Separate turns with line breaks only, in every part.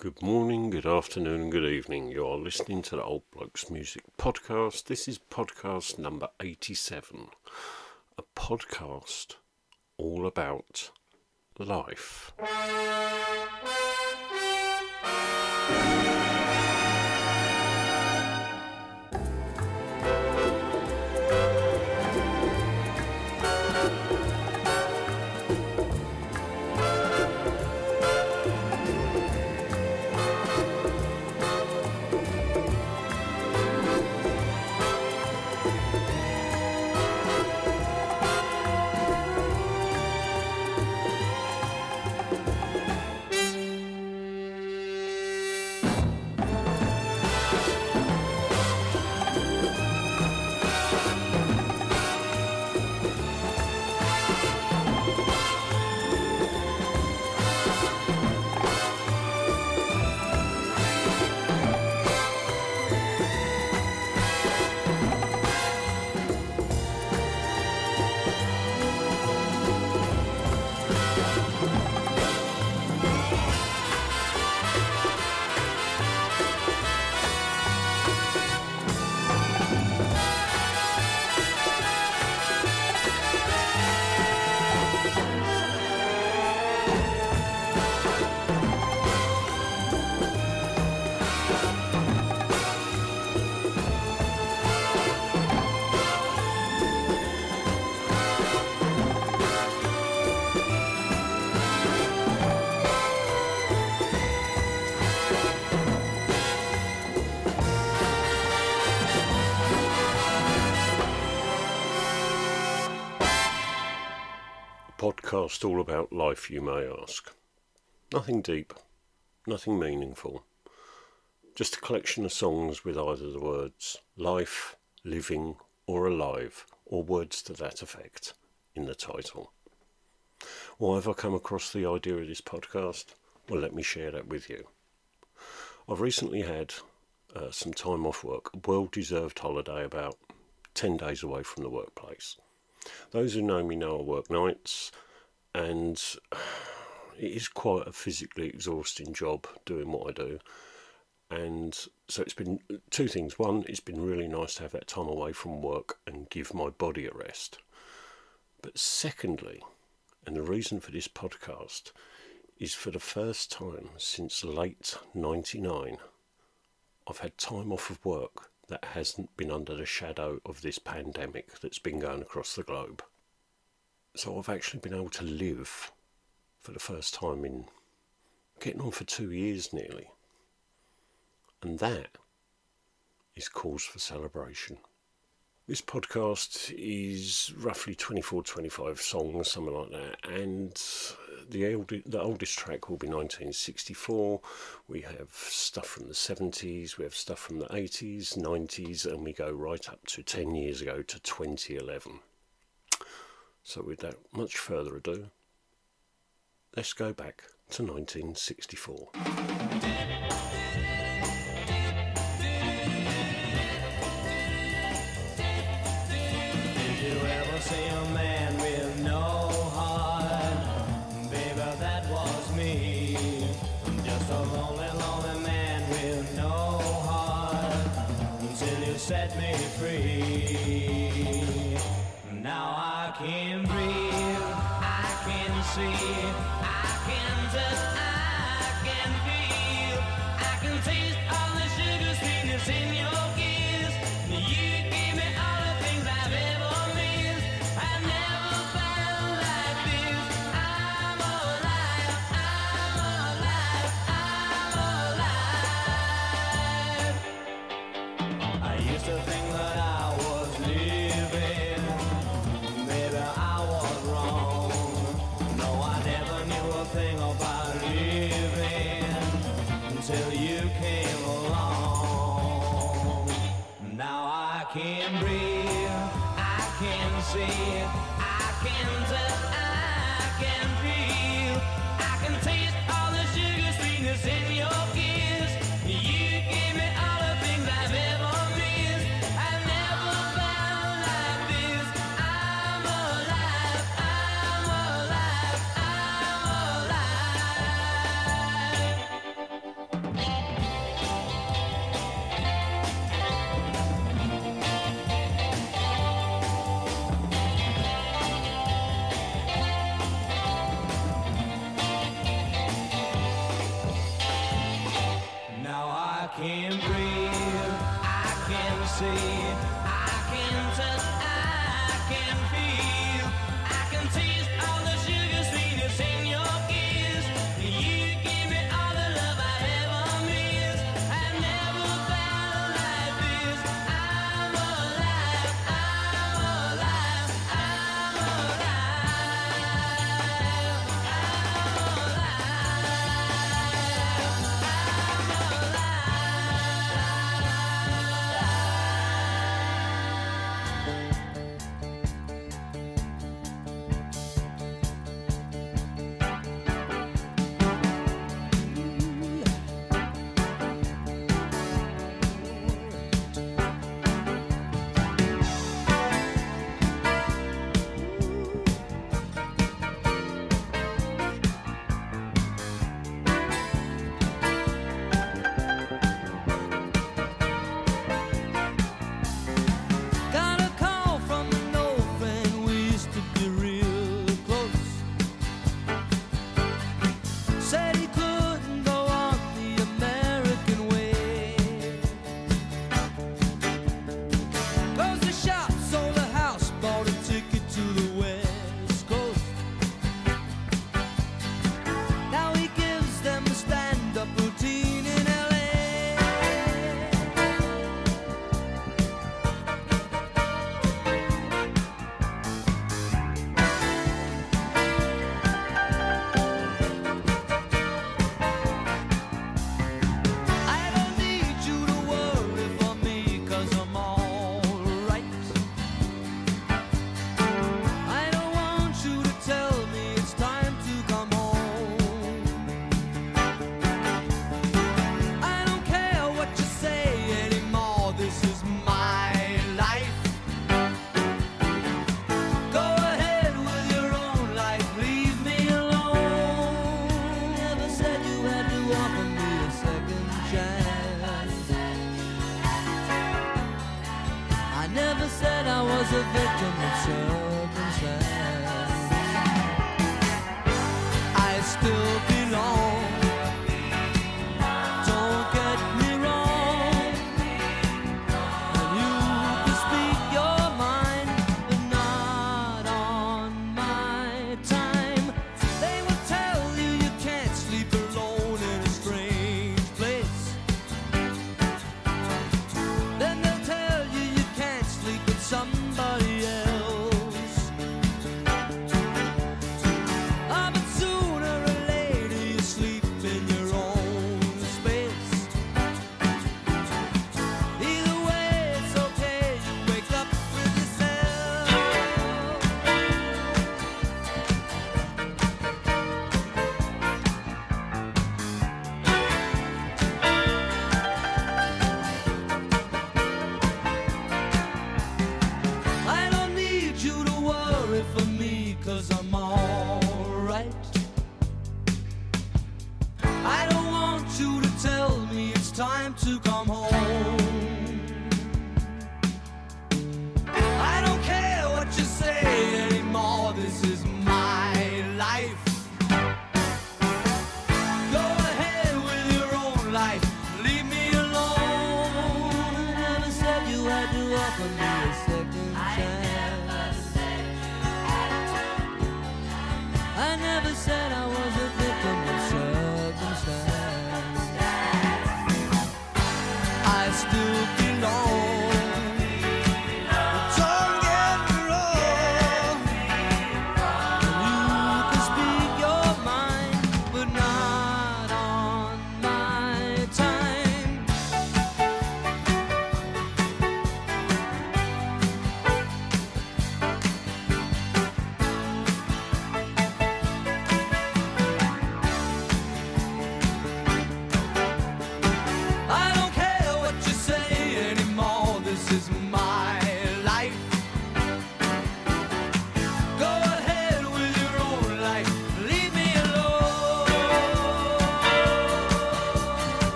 Good morning, good afternoon, good evening. You are listening to the Old Blokes Music Podcast. This is podcast number 87, a podcast all about life. Podcast all about life, you may ask. Nothing deep, nothing meaningful. Just a collection of songs with either the words life, living, or alive, or words to that effect in the title. Why have I come across the idea of this podcast? Well, let me share that with you. I've recently had uh, some time off work, a well deserved holiday about 10 days away from the workplace. Those who know me know I work nights, and it is quite a physically exhausting job doing what I do. And so it's been two things. One, it's been really nice to have that time away from work and give my body a rest. But secondly, and the reason for this podcast is for the first time since late 99, I've had time off of work that hasn't been under the shadow of this pandemic that's been going across the globe. So I've actually been able to live for the first time in getting on for two years nearly. And that is cause for celebration. This podcast is roughly 24, 25 songs, something like that, and the, old, the oldest track will be 1964. We have stuff from the 70s, we have stuff from the 80s, 90s, and we go right up to 10 years ago to 2011. So, without much further ado, let's go back to 1964.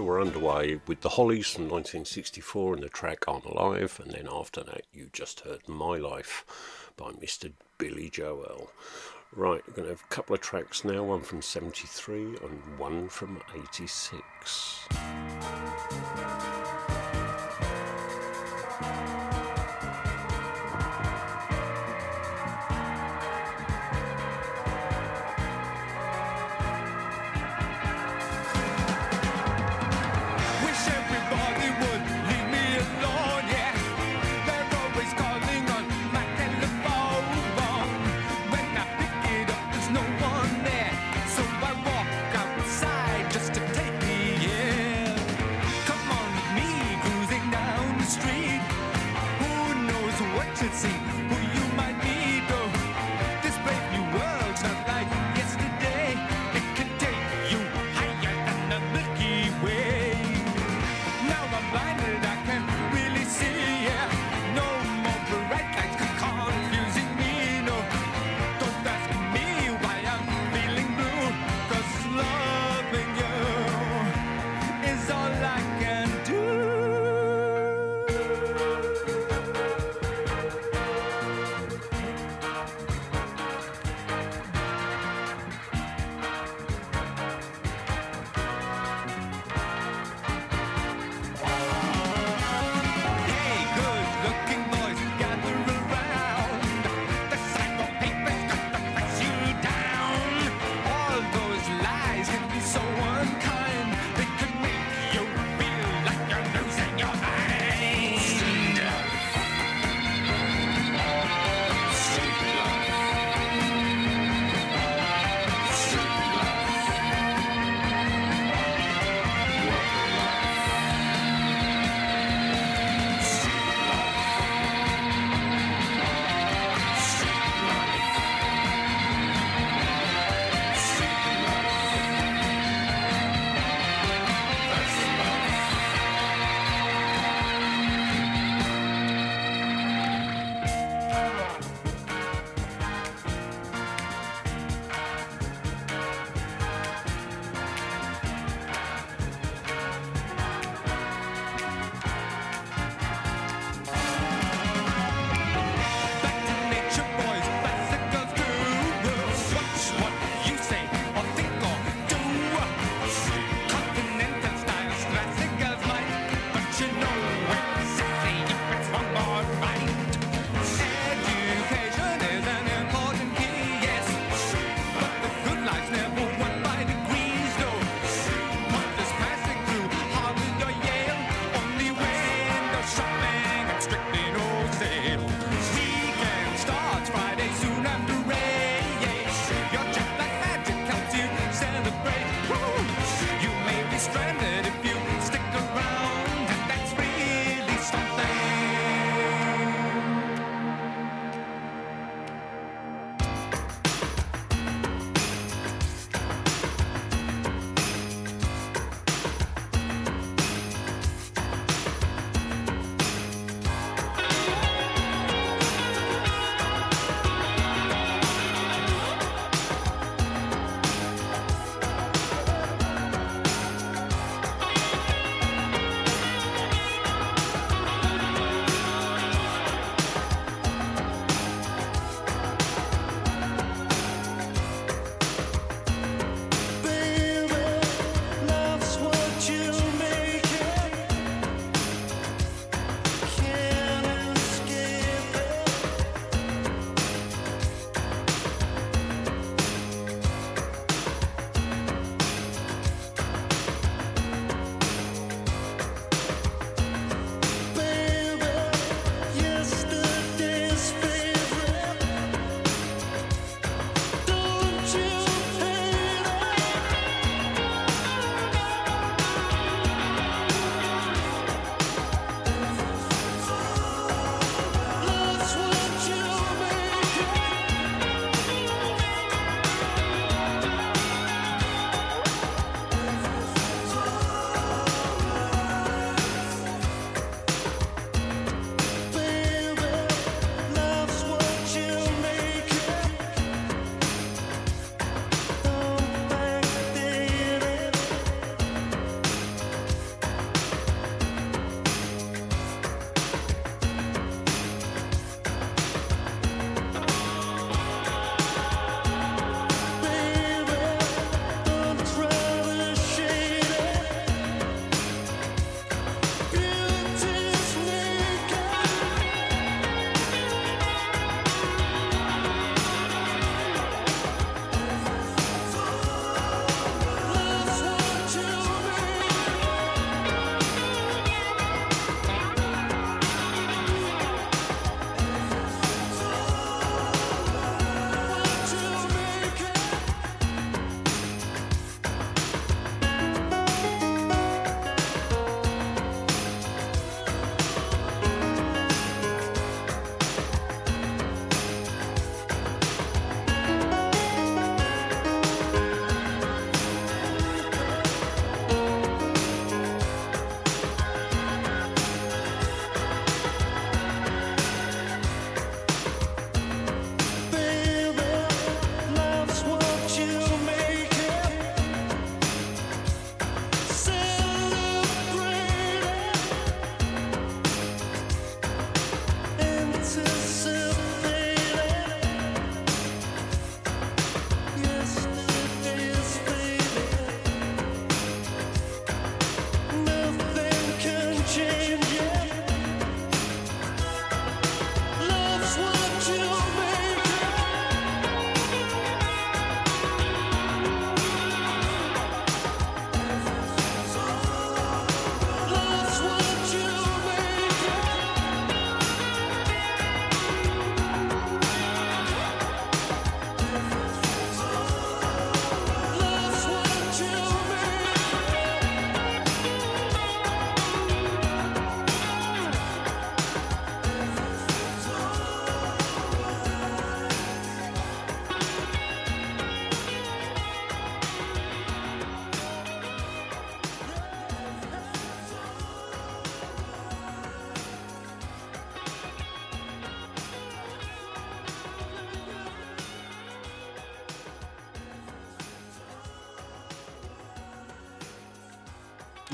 that were underway with The Hollies from 1964 and the track I'm Alive, and then after that, you just heard My Life by Mr. Billy Joel. Right, we're going to have a couple of tracks now one from 73 and one from 86.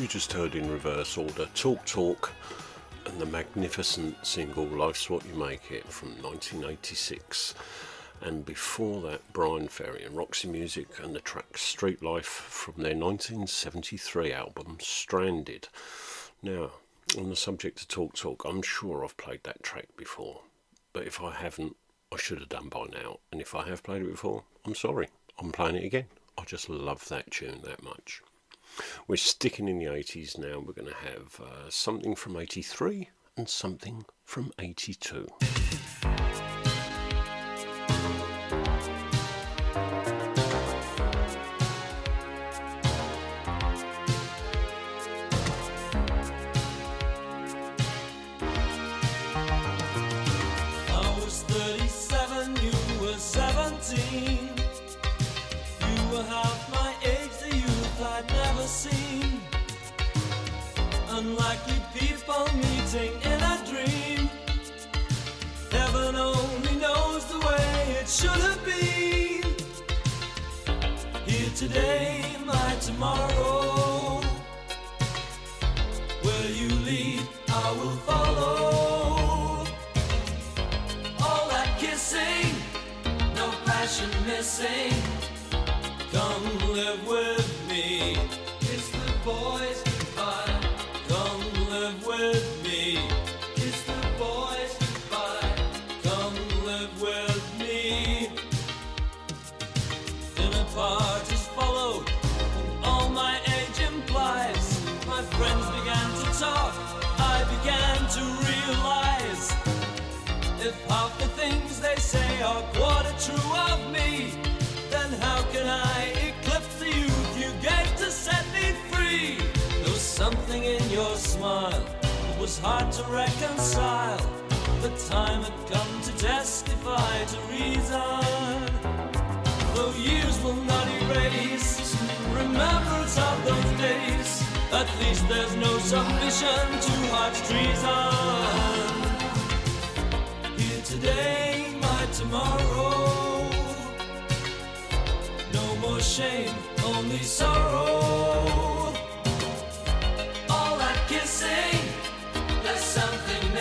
You
just heard in reverse order Talk Talk and the magnificent single Life's What You Make It from 1986. And before that, Bryan Ferry and Roxy Music and the track Street Life from their 1973 album Stranded. Now, on the subject of Talk Talk, I'm sure I've played that track before, but if I haven't, I should have done by now. And if I have played it before, I'm sorry, I'm playing it again. I just love that tune that much. We're sticking in the 80s now. We're going to have uh, something from 83 and something from 82.
Seen. Unlikely people meeting in a dream. Heaven only knows the way it should have been. Here today, my tomorrow. Where you lead, I will follow all that kissing, no passion missing. Come live with me. Half the things they say are quarter true of me, then how can I smile that was hard to reconcile. The time had come to testify to reason. Though years will not erase remembrance of those days, at least there's no submission to heart's treason here today, my tomorrow. No more shame, only sorrow.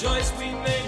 choice we made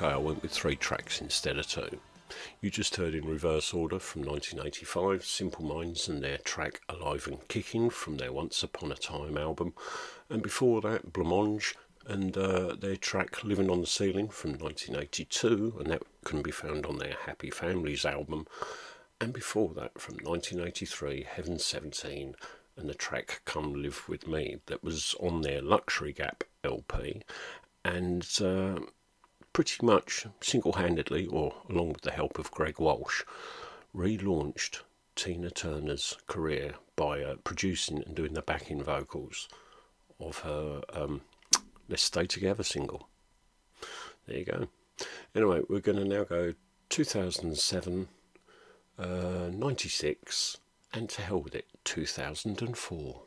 Okay, I went with three tracks instead of two. You just heard in reverse order from 1985 Simple Minds and their track Alive and Kicking from their Once Upon a Time album, and before that Blancmange and uh, their track Living on the Ceiling from 1982, and that can be found on their Happy Families album, and before that from 1983 Heaven 17 and the track Come Live With Me that was on their Luxury Gap LP and uh, pretty much single handedly, or along with the help of Greg Walsh, relaunched Tina Turner's career by uh, producing and doing the backing vocals of her um, Let's Stay Together single. There you go. Anyway, we're going to now go 2007, uh, 96, and to hell with it, 2004.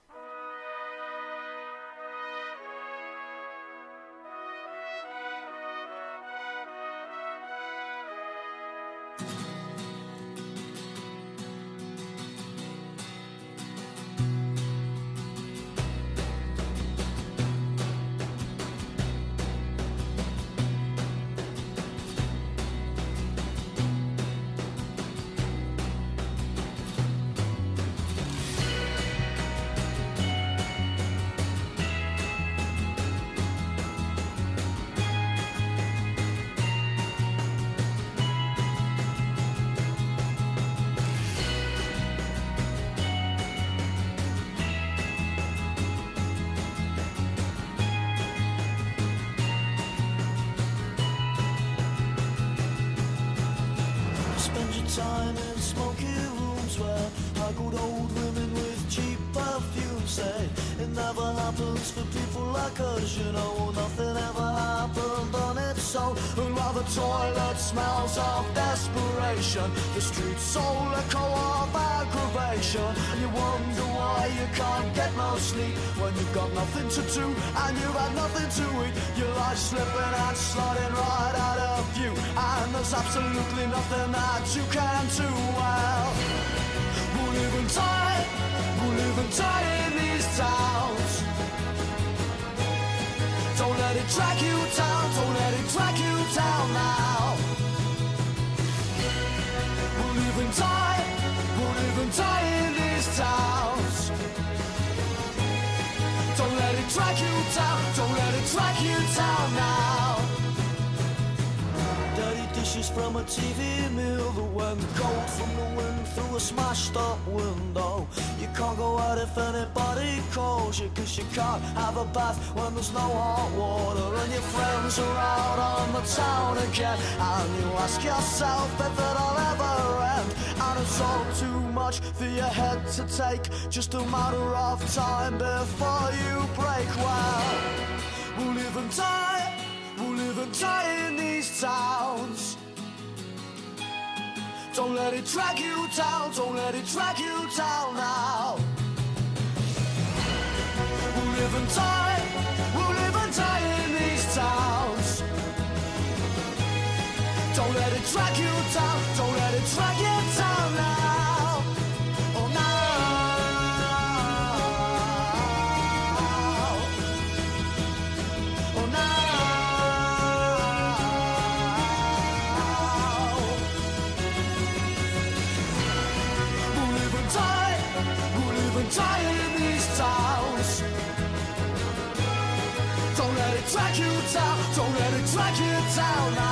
A smashed up window. You can't go out if anybody calls you, cause you can't have a bath when there's no hot water. And your friends are out on the town again. And you ask yourself if it'll ever end. And it's all too much for your head to take. Just a matter of time before you break. Well, we'll live and die. We'll live and die in these towns. Don't let it drag you down, don't let it drag you down now. We'll live and die, we'll live and die in these towns. Don't let it drag you down, let it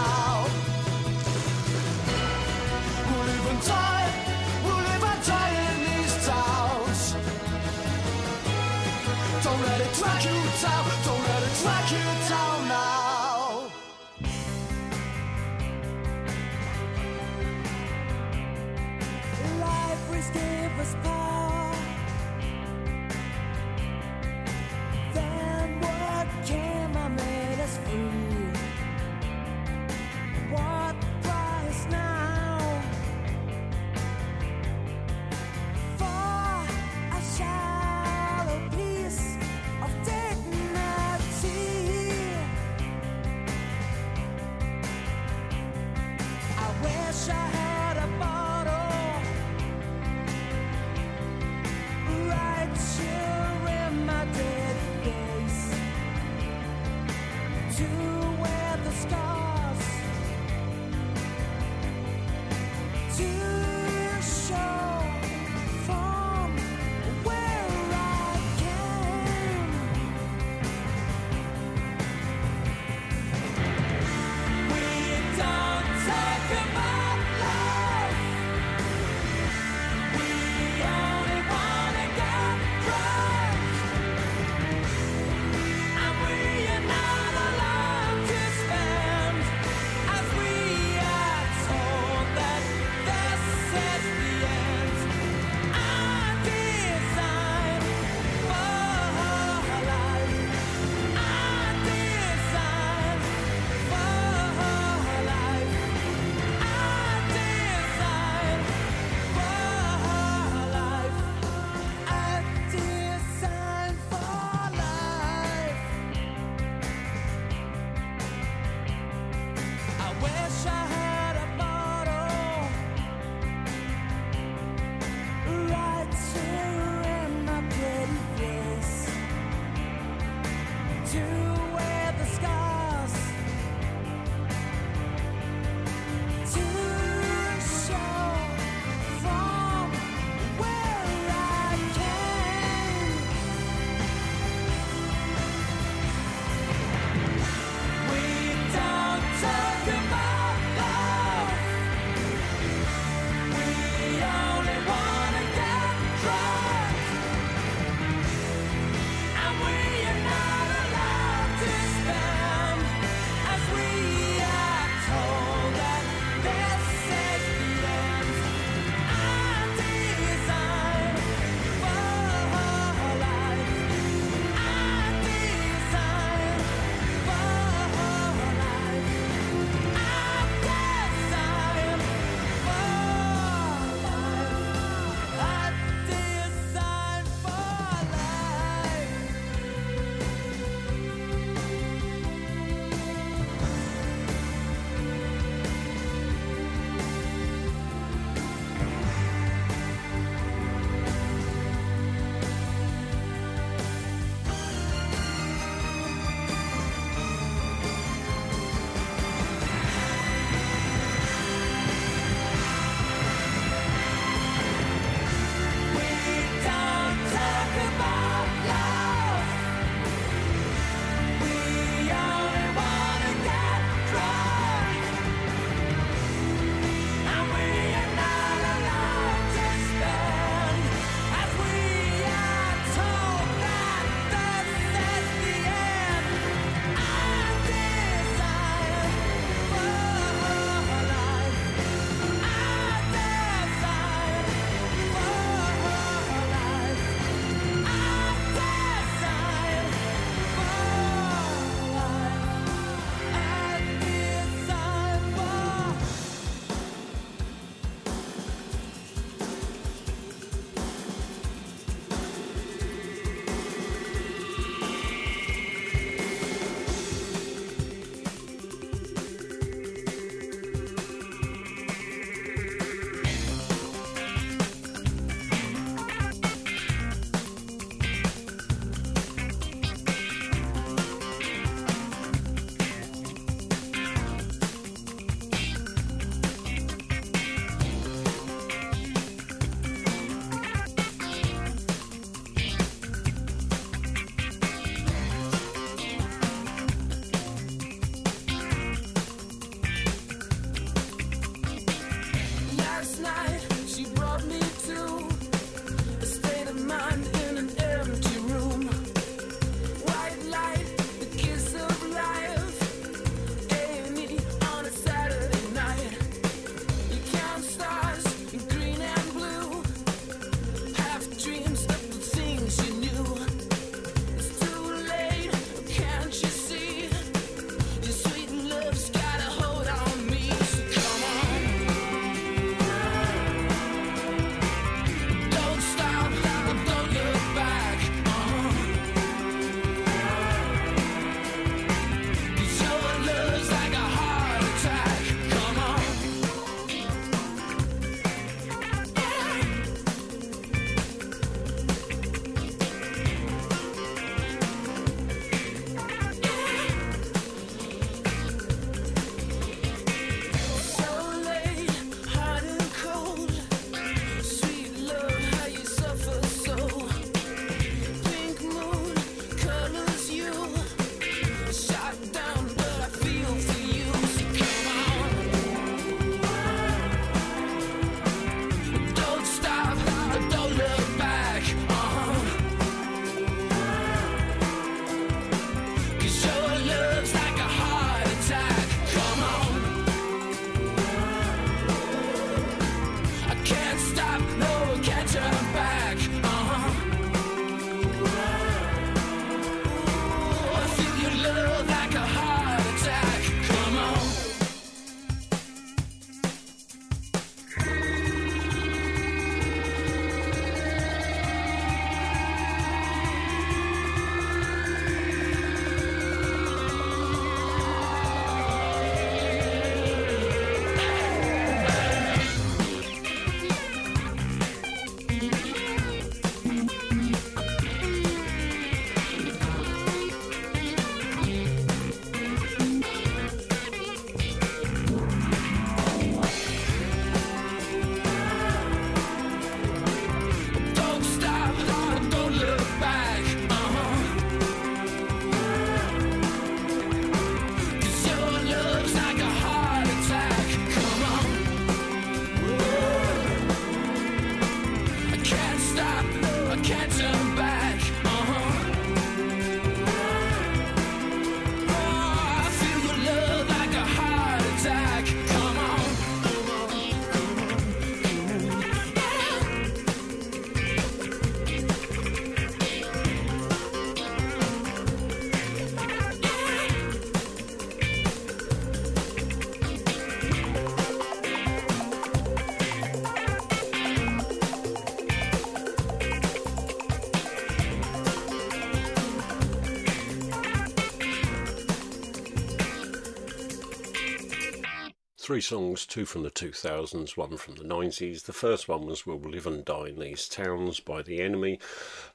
Three songs, two from the 2000s, one from the 90s. The first one was We'll Live and Die in These Towns by The Enemy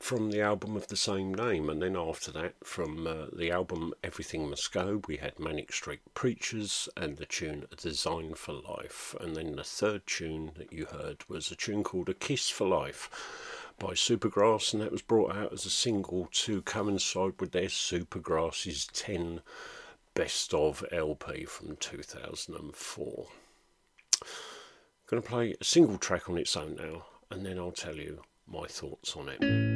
from the album of the same name. And then after that, from uh, the album Everything Must Go, we had Manic Street Preachers and the tune A Design for Life. And then the third tune that you heard was a tune called A Kiss for Life by Supergrass, and that was brought out as a single to coincide with their Supergrass Is 10 best of LP from 2004. I'm going to play a single track on its own now, and then I'll tell you my thoughts on it.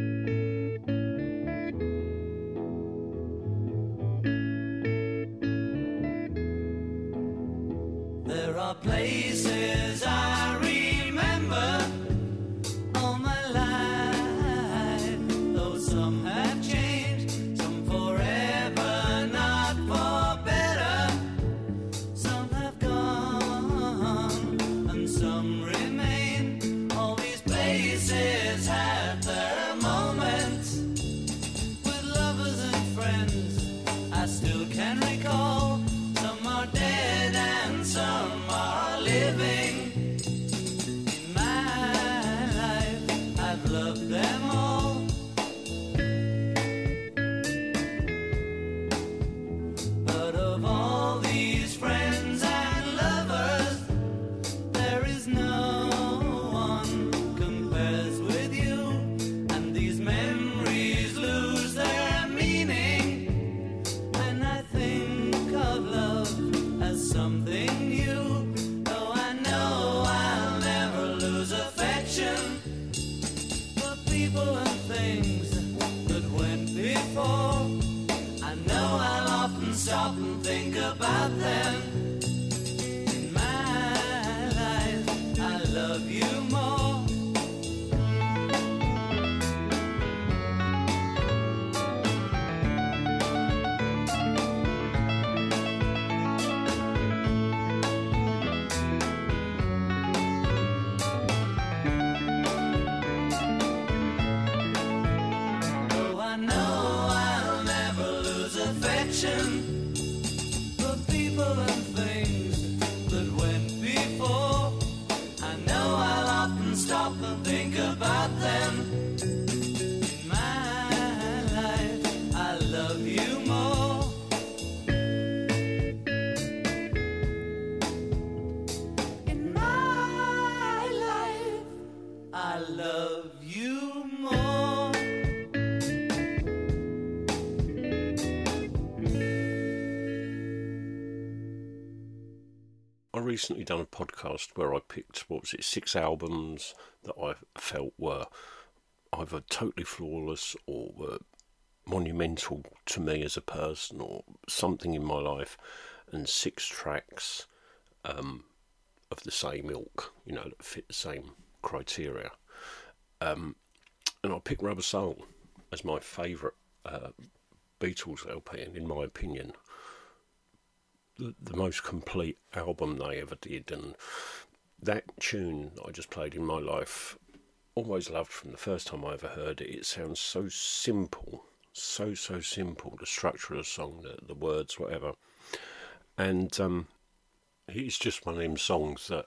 Recently done a podcast where I picked what was it six albums that I felt were either totally flawless or were monumental to me as a person or something in my life, and six tracks um, of the same ilk, you know, that fit the same criteria. Um, and I picked Rubber Soul as my favourite uh, Beatles LP, in my opinion, the, most complete album they ever did. And that tune I just played in my life, always loved from the first time I ever heard it. It sounds so simple, so so simple. The structure of the song, the, the words, whatever. And um, it's just one of them songs that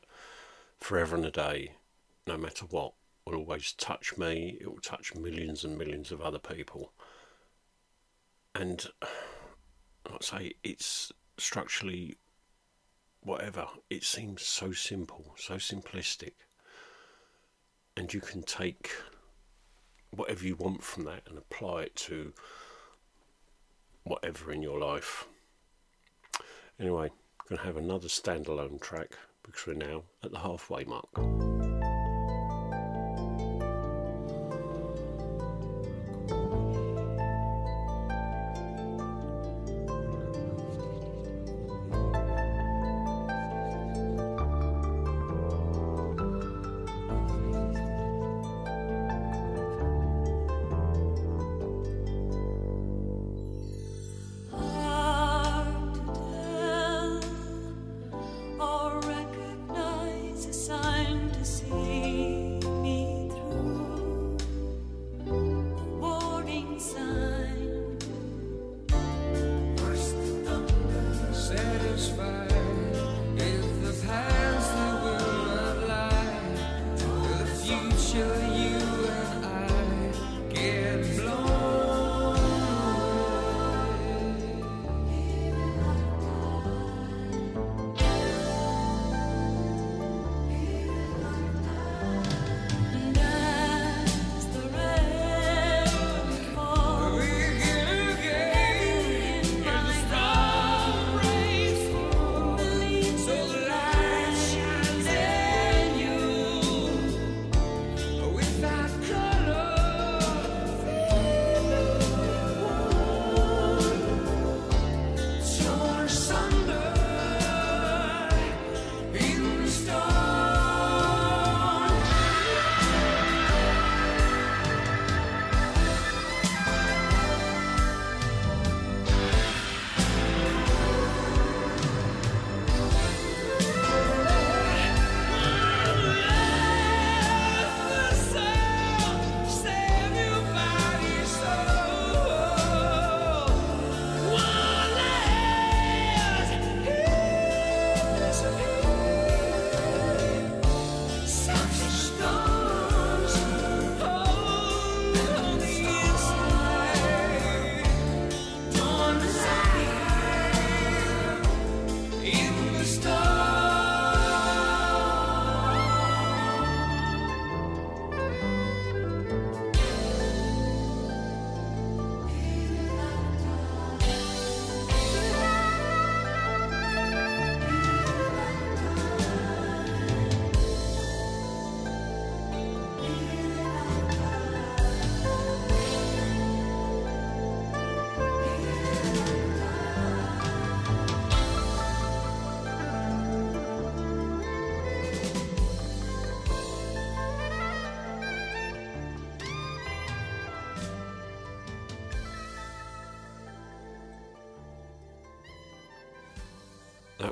forever and a day, no matter what, will always touch me. It will touch millions and millions of other people. And I'd say it's structurally whatever. It seems so simple, so simplistic. And you can take whatever you want from that and apply it to whatever in your life. Anyway, going to have another standalone track because we're now at the halfway mark.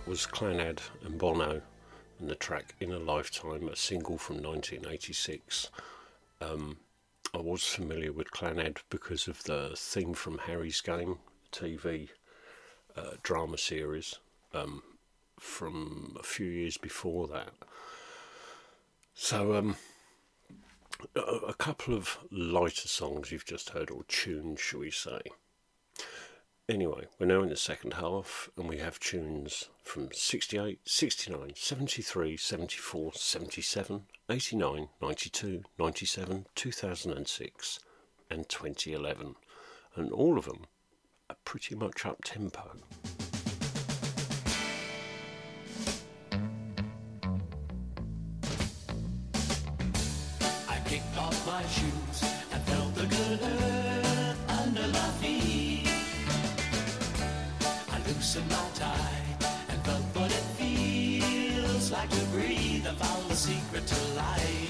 Was Clannad and Bono and the track In a Lifetime, a single from 1986. Um, I was familiar with Clannad because of the theme from Harry's Game, TV uh, drama series um, from a few years before that. So, um, a, a couple of lighter songs you've just heard, or tunes, shall we say. Anyway, we're now in the second half, and we have tunes from 68, 69, 73, 74, 77, 89, 92, 97, 2006, and 2011. And all of them are pretty much up tempo.
I kicked off my shoes loosened my tie and felt what it feels like to breathe. I found the secret to life.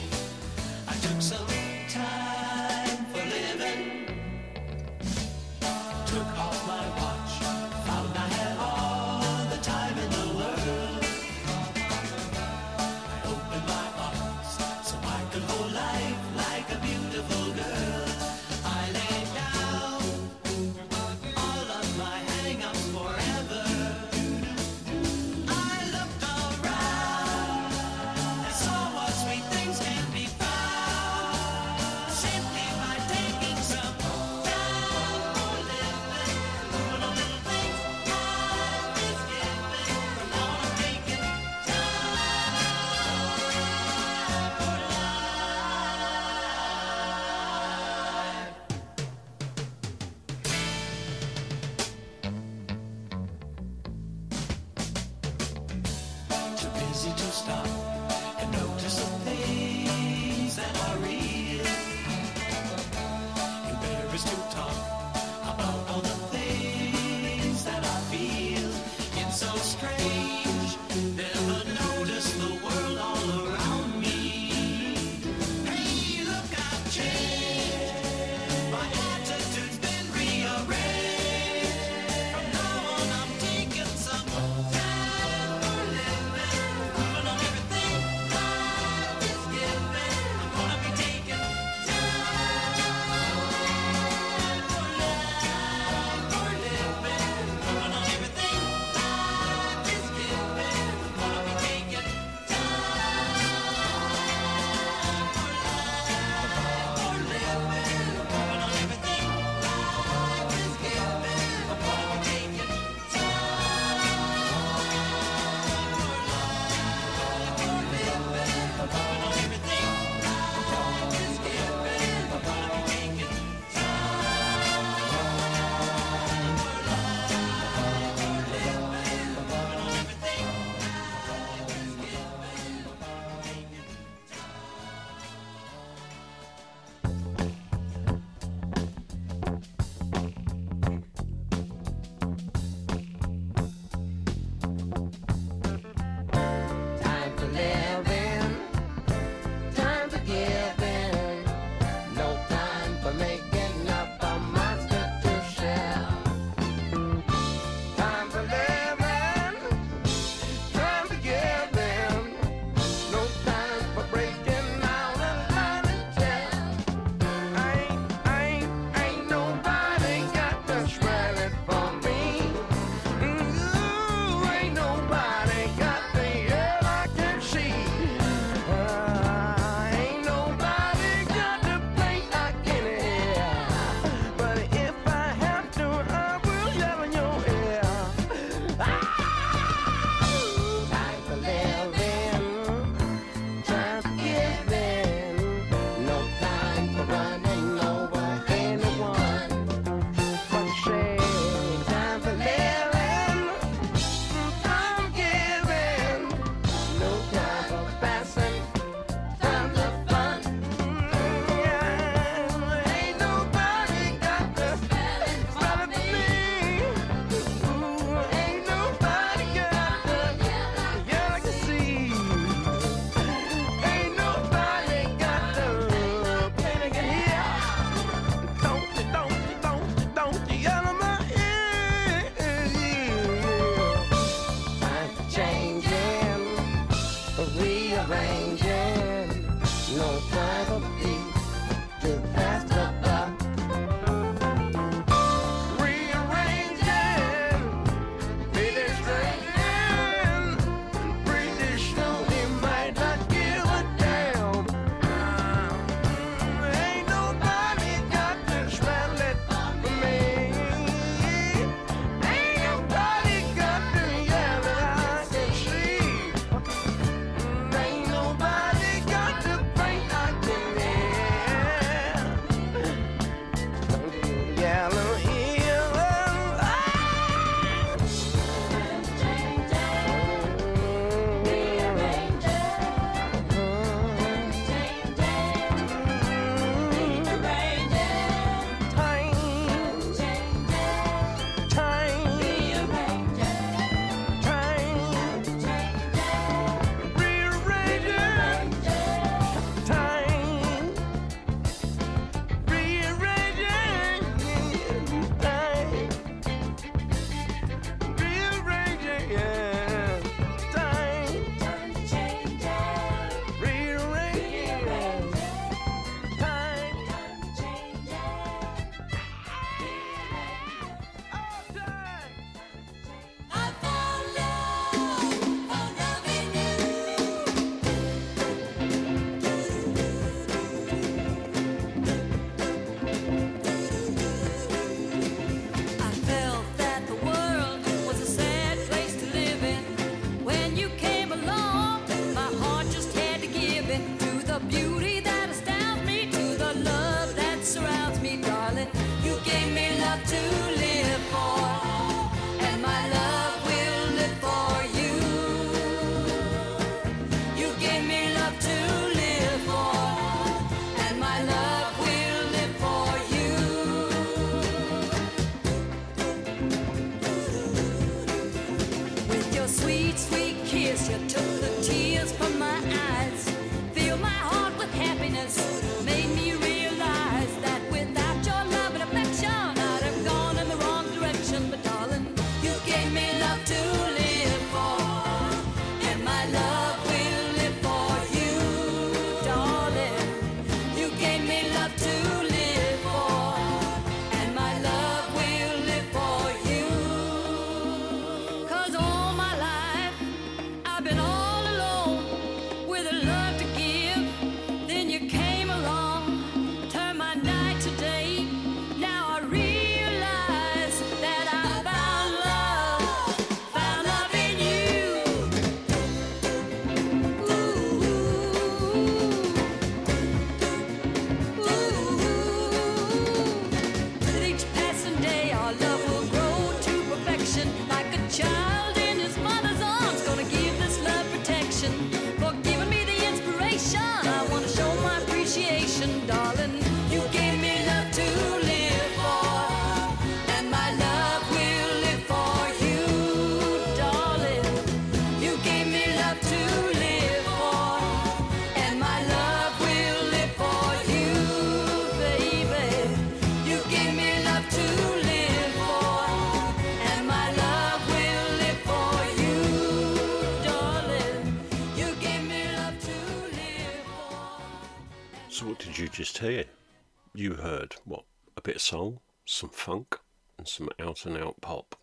Of
soul, some funk, and some out and out pop.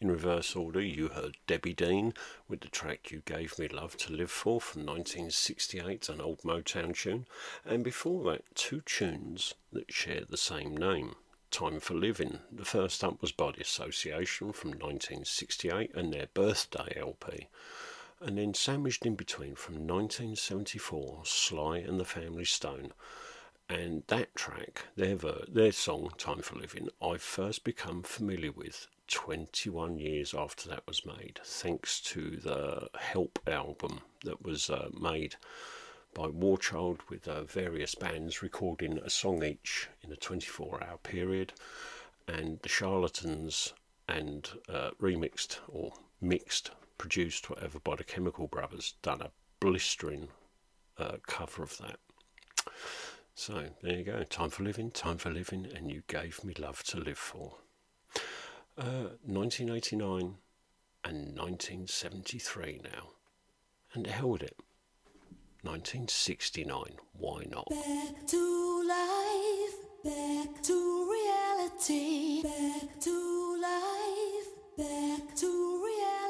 In reverse order, you heard Debbie Dean with the track You Gave Me Love to Live For from 1968, an old Motown tune, and before that, two tunes that share the same name. Time for Living. The first up was the Association from 1968 and their birthday LP. And then sandwiched in between from 1974, Sly and the Family Stone. And that track, their, ver- their song, Time for Living, I first become familiar with 21 years after that was made, thanks to the Help album that was uh, made by Warchild with uh, various bands recording a song each in a 24 hour period, and the Charlatans and uh, remixed or mixed, produced, whatever, by the Chemical Brothers, done a blistering uh, cover of that. So there you go. Time for living, time for living, and you gave me love to live for. Uh, 1989 and 1973 now. And hell with it. 1969. Why not?
Back to life, back to reality, back to life, back to reality,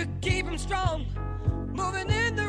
to keep him strong, moving in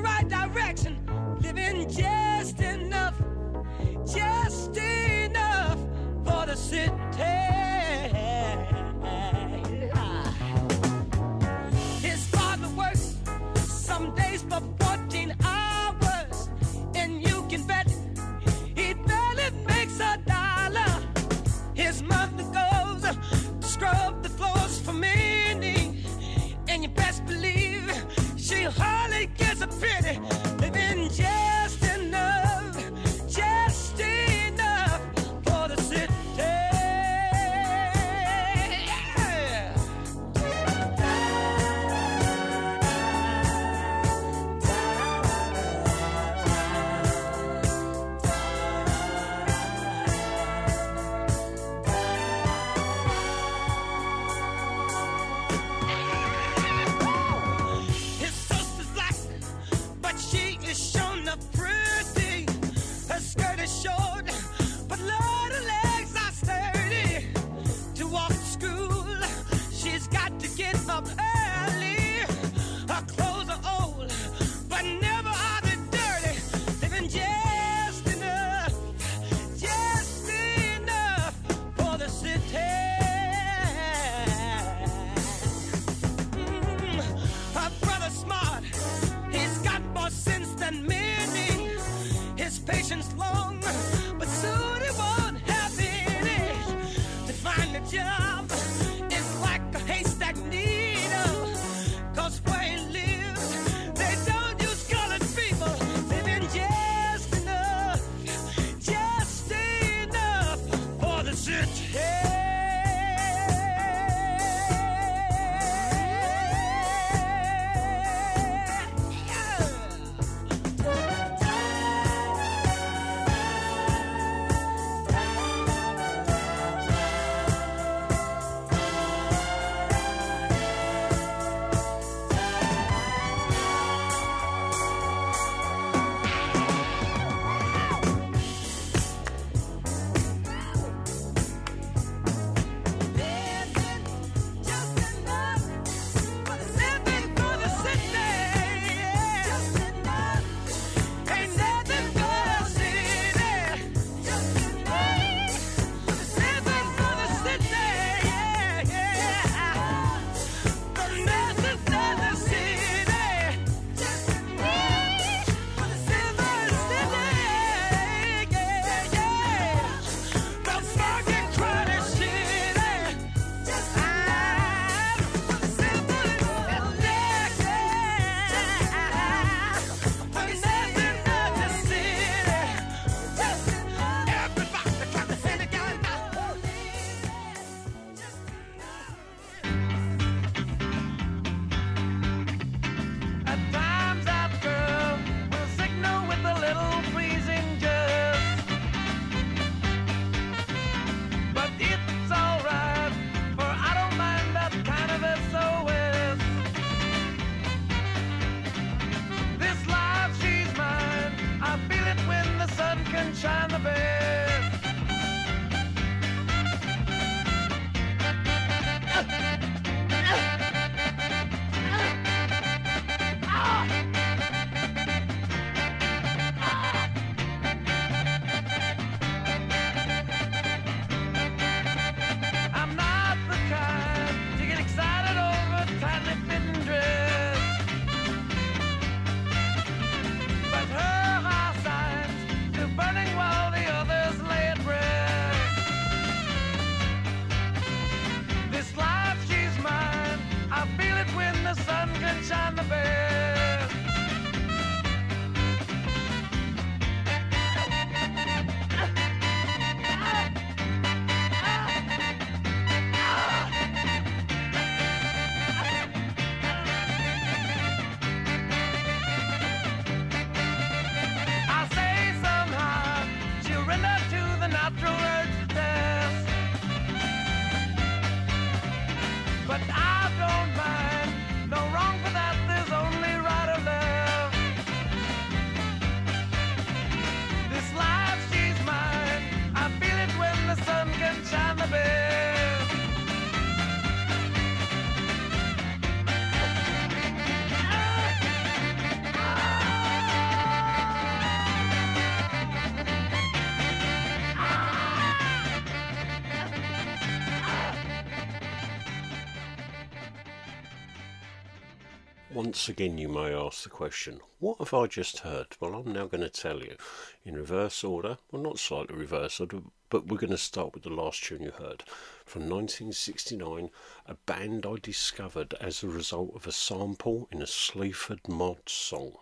Once again, you may ask the question, what have I just heard? Well, I'm now going to tell you in reverse order. Well, not slightly reverse order, but we're going to start with the last tune you heard from 1969, a band I discovered as a result of a sample in a Sleaford Mod song.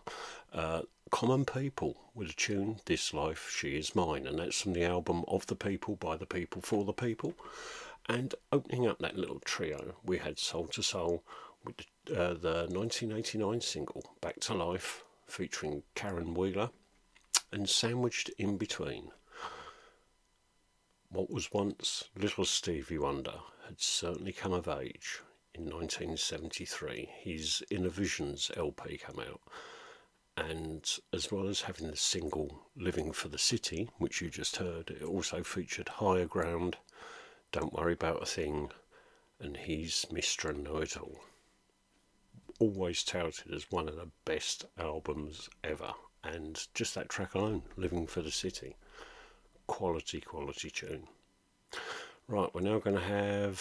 Uh, Common People with a tune, This Life, She Is Mine, and that's from the album Of the People, By the People, For the People. And opening up that little trio, we had Soul II Soul with the, uh, the 1989 single Back to Life featuring Caron Wheeler, and sandwiched in between. What was once little Stevie Wonder had certainly come of age in 1973. His Innervisions LP came out, and as well as having the single Living for the City, which you just heard, it also featured Higher Ground, Don't Worry About a Thing, and He's Mr. Know It All. Always touted as one of the best albums ever, and just that track alone, Living for the City, quality, quality tune. Right, we're now going to have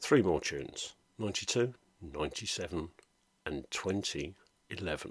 three more tunes 92, 97, and 2011.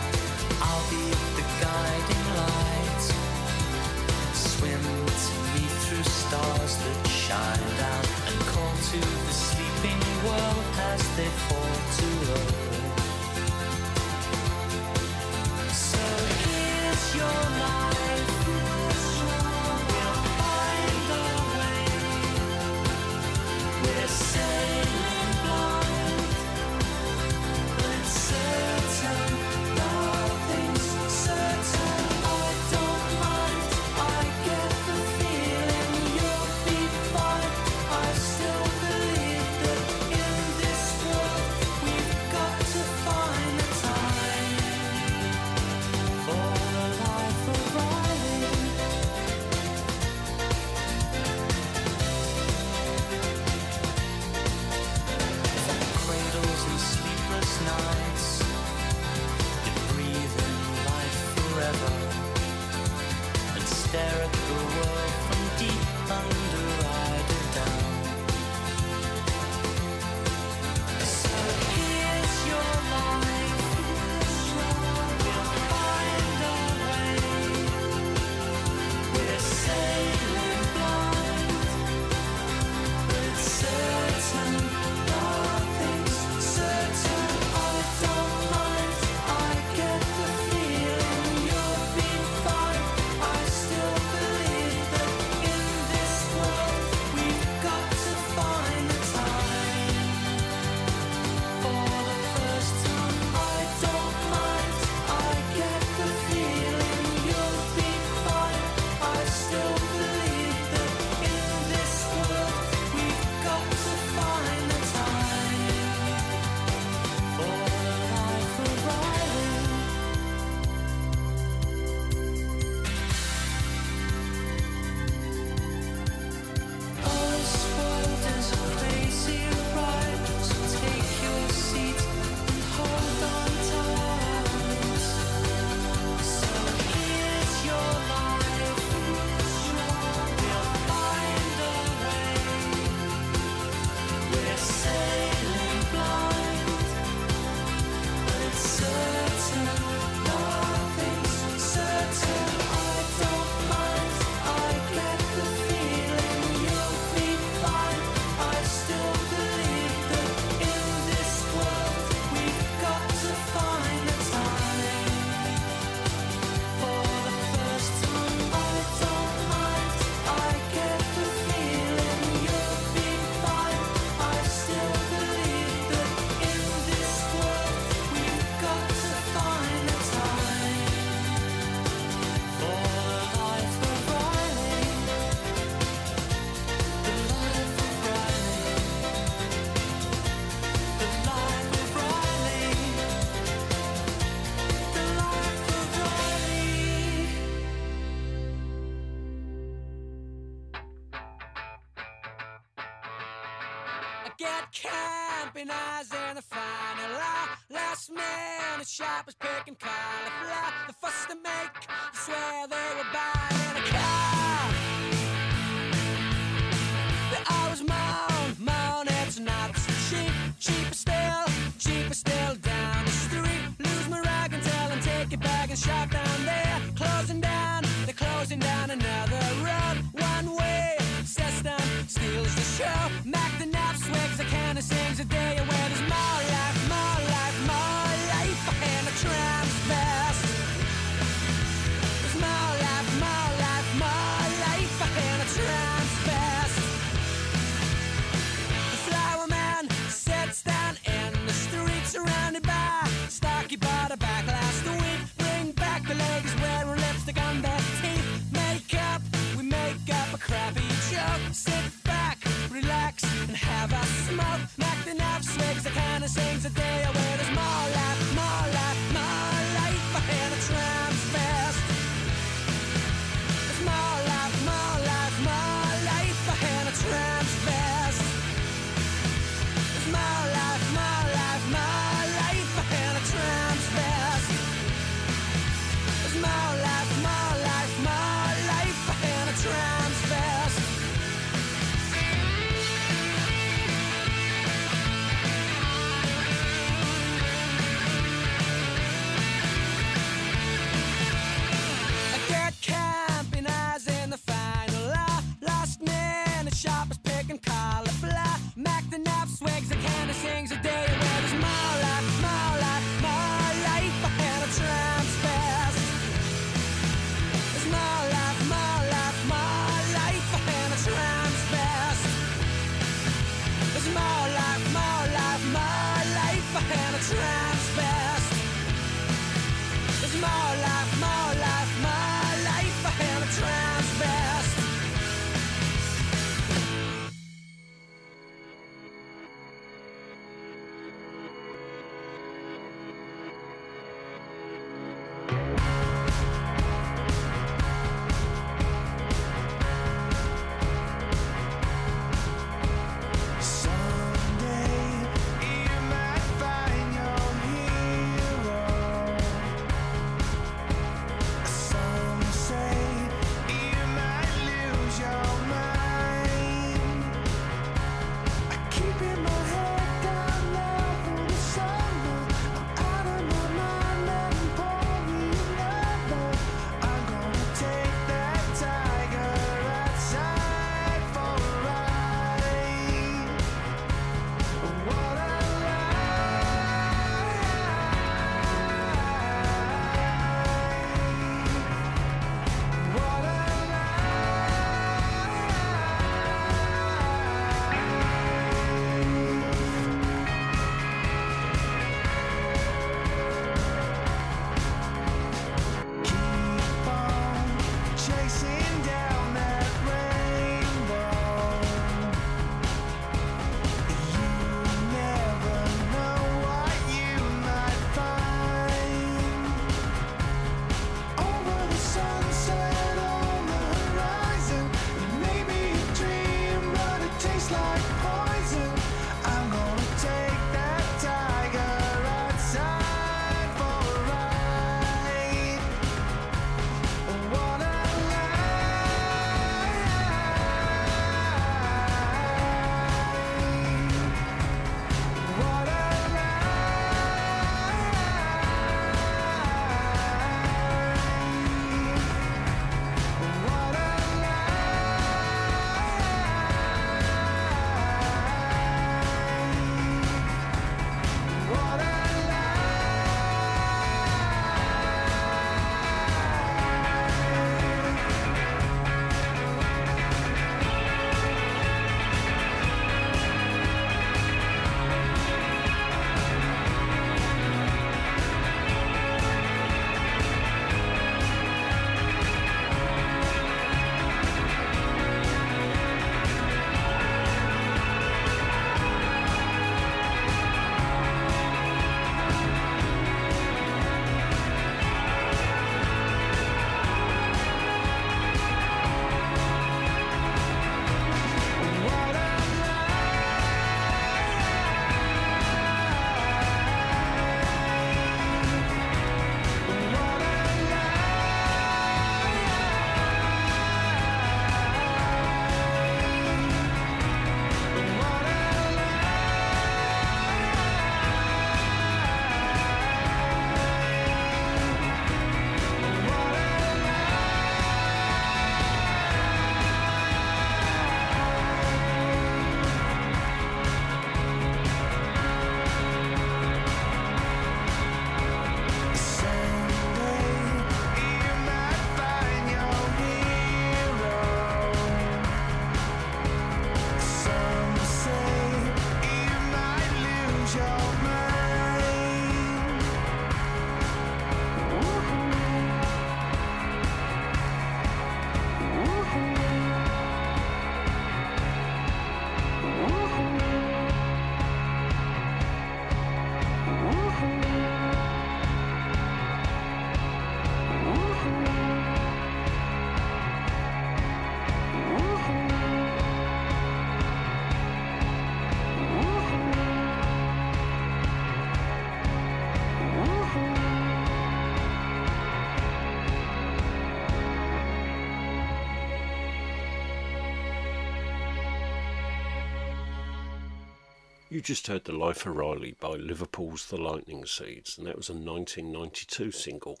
You
just heard The Life of Riley by Liverpool's The Lightning Seeds, and that was a 1992 single.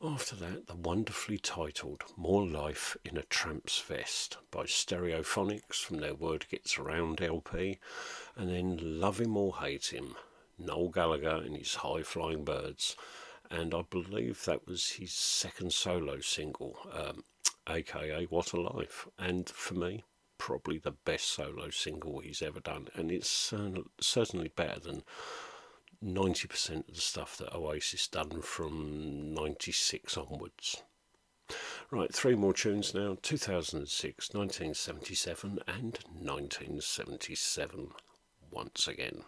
After that, the wonderfully titled More Life in a Tramp's Vest by Stereophonics from their Word Gets Around LP, and then Love Him or Hate Him, Noel Gallagher and his High Flying Birds, and I believe that was his second solo single, um, aka What a Life, and for me, probably the best solo single he's ever done, and it's certainly better than 90% of the stuff that Oasis done from 96 onwards. Right, three more tunes now 2006, 1977, and 1977 once again.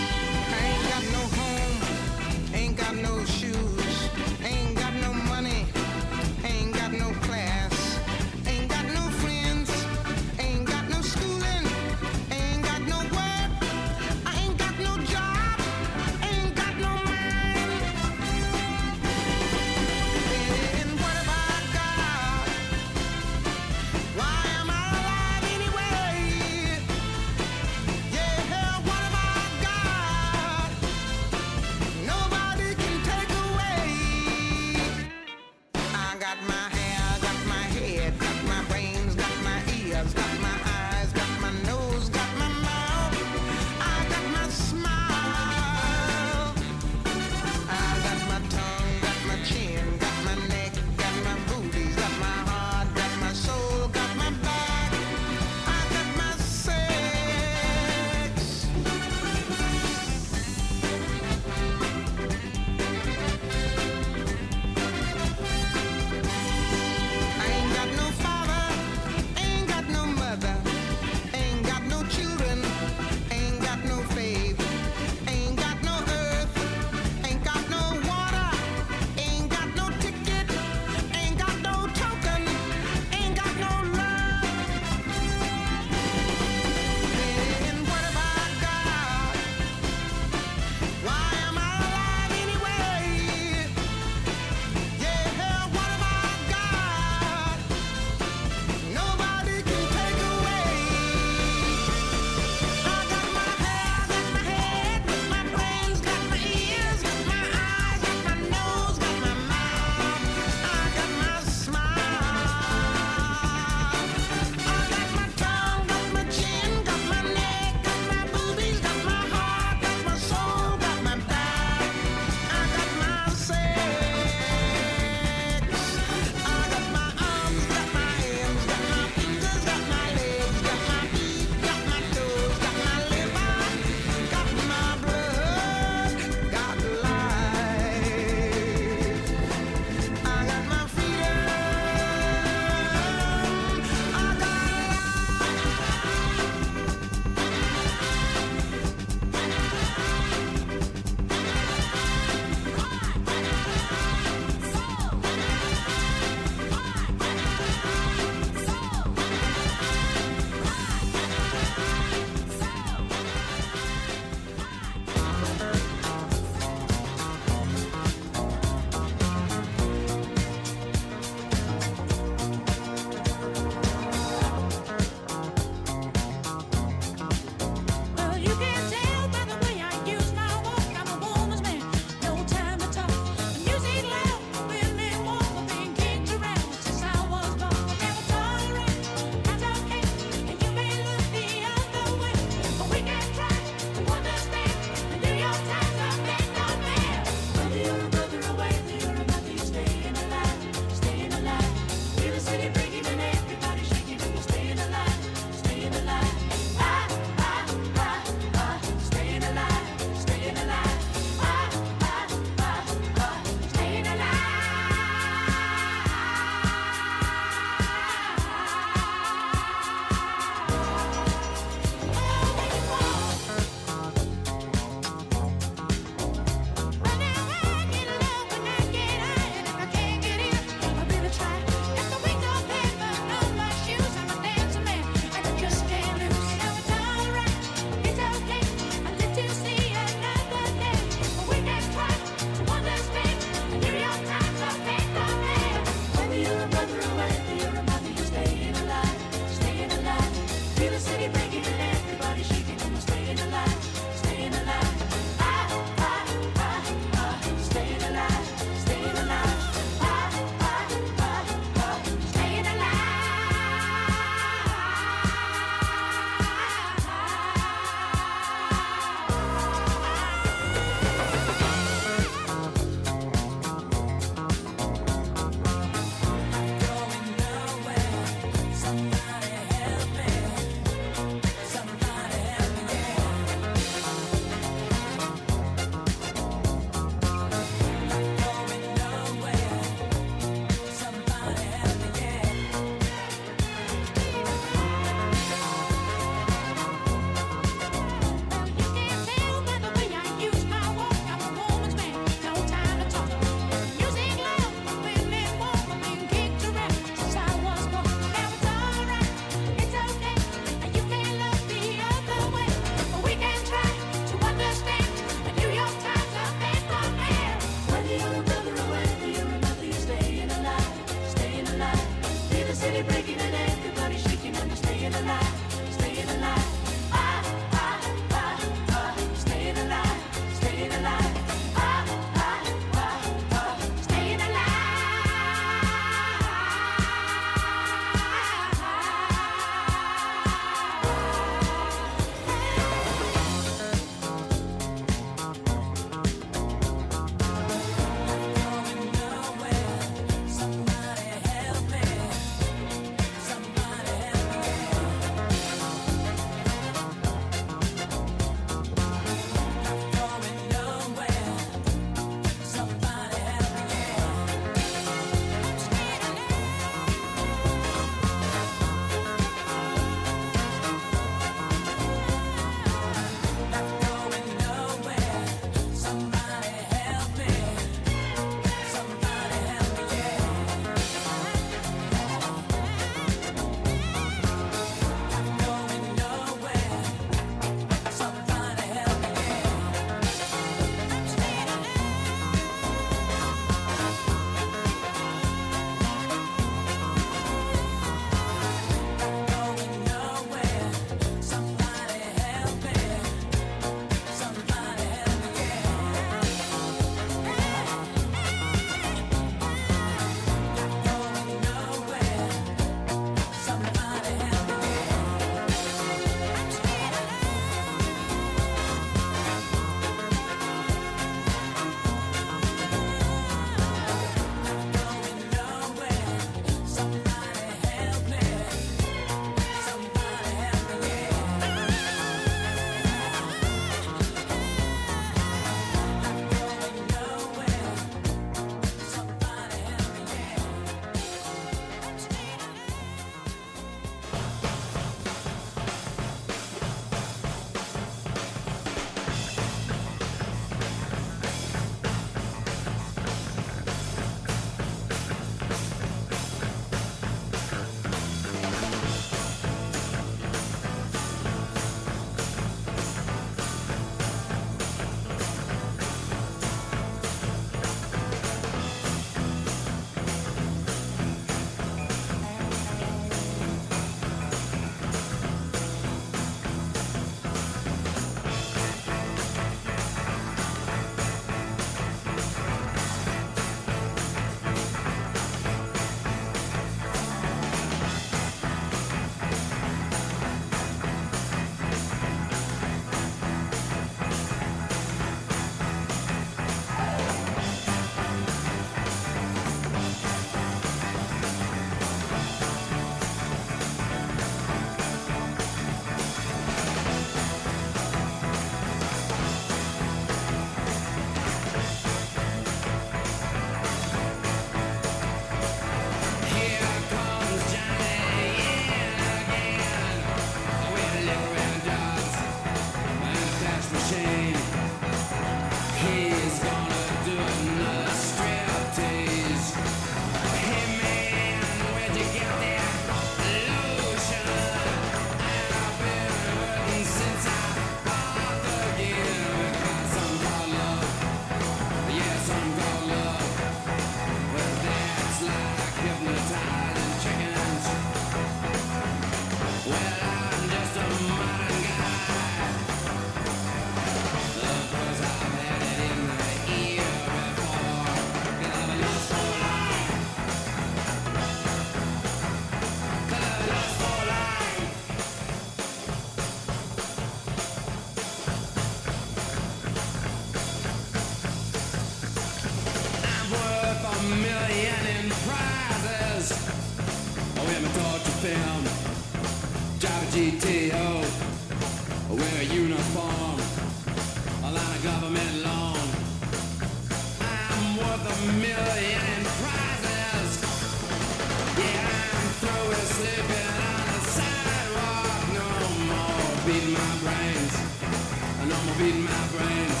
Beating my brains.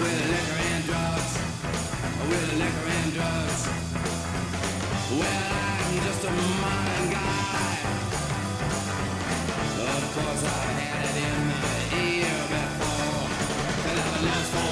With liquor and drugs. With liquor and drugs. Well, I'm just a modern guy. Of course, I've had it in the ear before. Could have a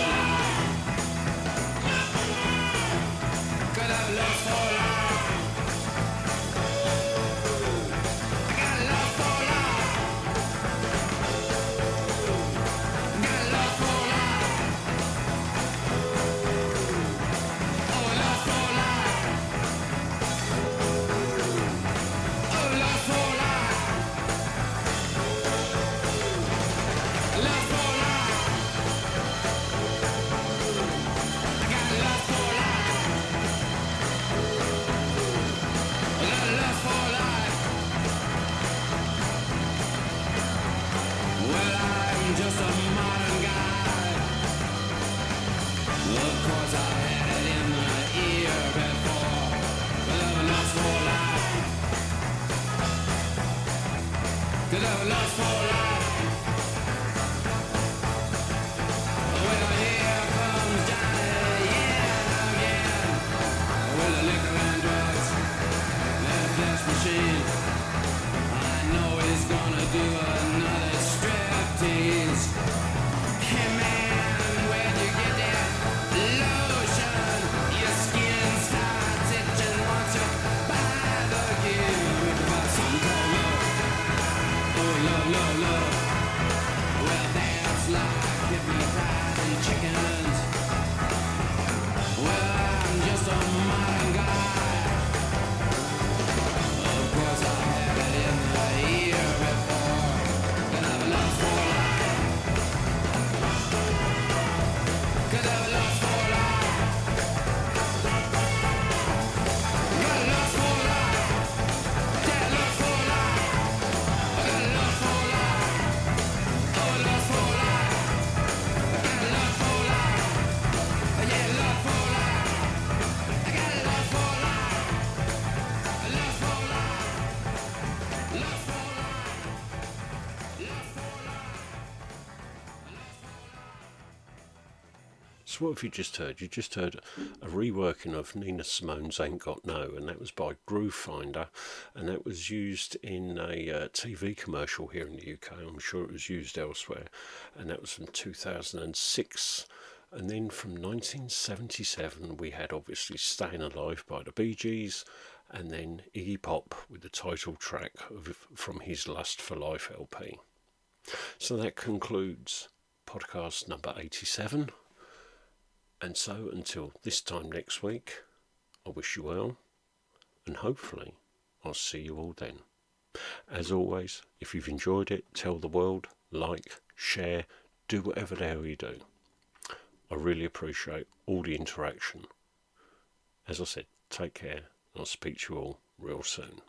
what have you just heard? You just heard a reworking of Nina Simone's "Ain't Got No," and that was by Groovefinder, and that was used in a uh, TV commercial here in the UK. I'm sure it was used elsewhere, and that was from 2006. And then from 1977, we had obviously "Staying Alive" by the Bee Gees, and then Iggy Pop with the title track of, from his Lust for Life LP. So that concludes podcast number 87. And so until this time next week, I wish you well, and hopefully I'll see you all then. As always, if you've enjoyed it, tell the world, like, share, do whatever the hell you do. I really appreciate all the interaction. As I said, take care, and I'll speak to you all real soon.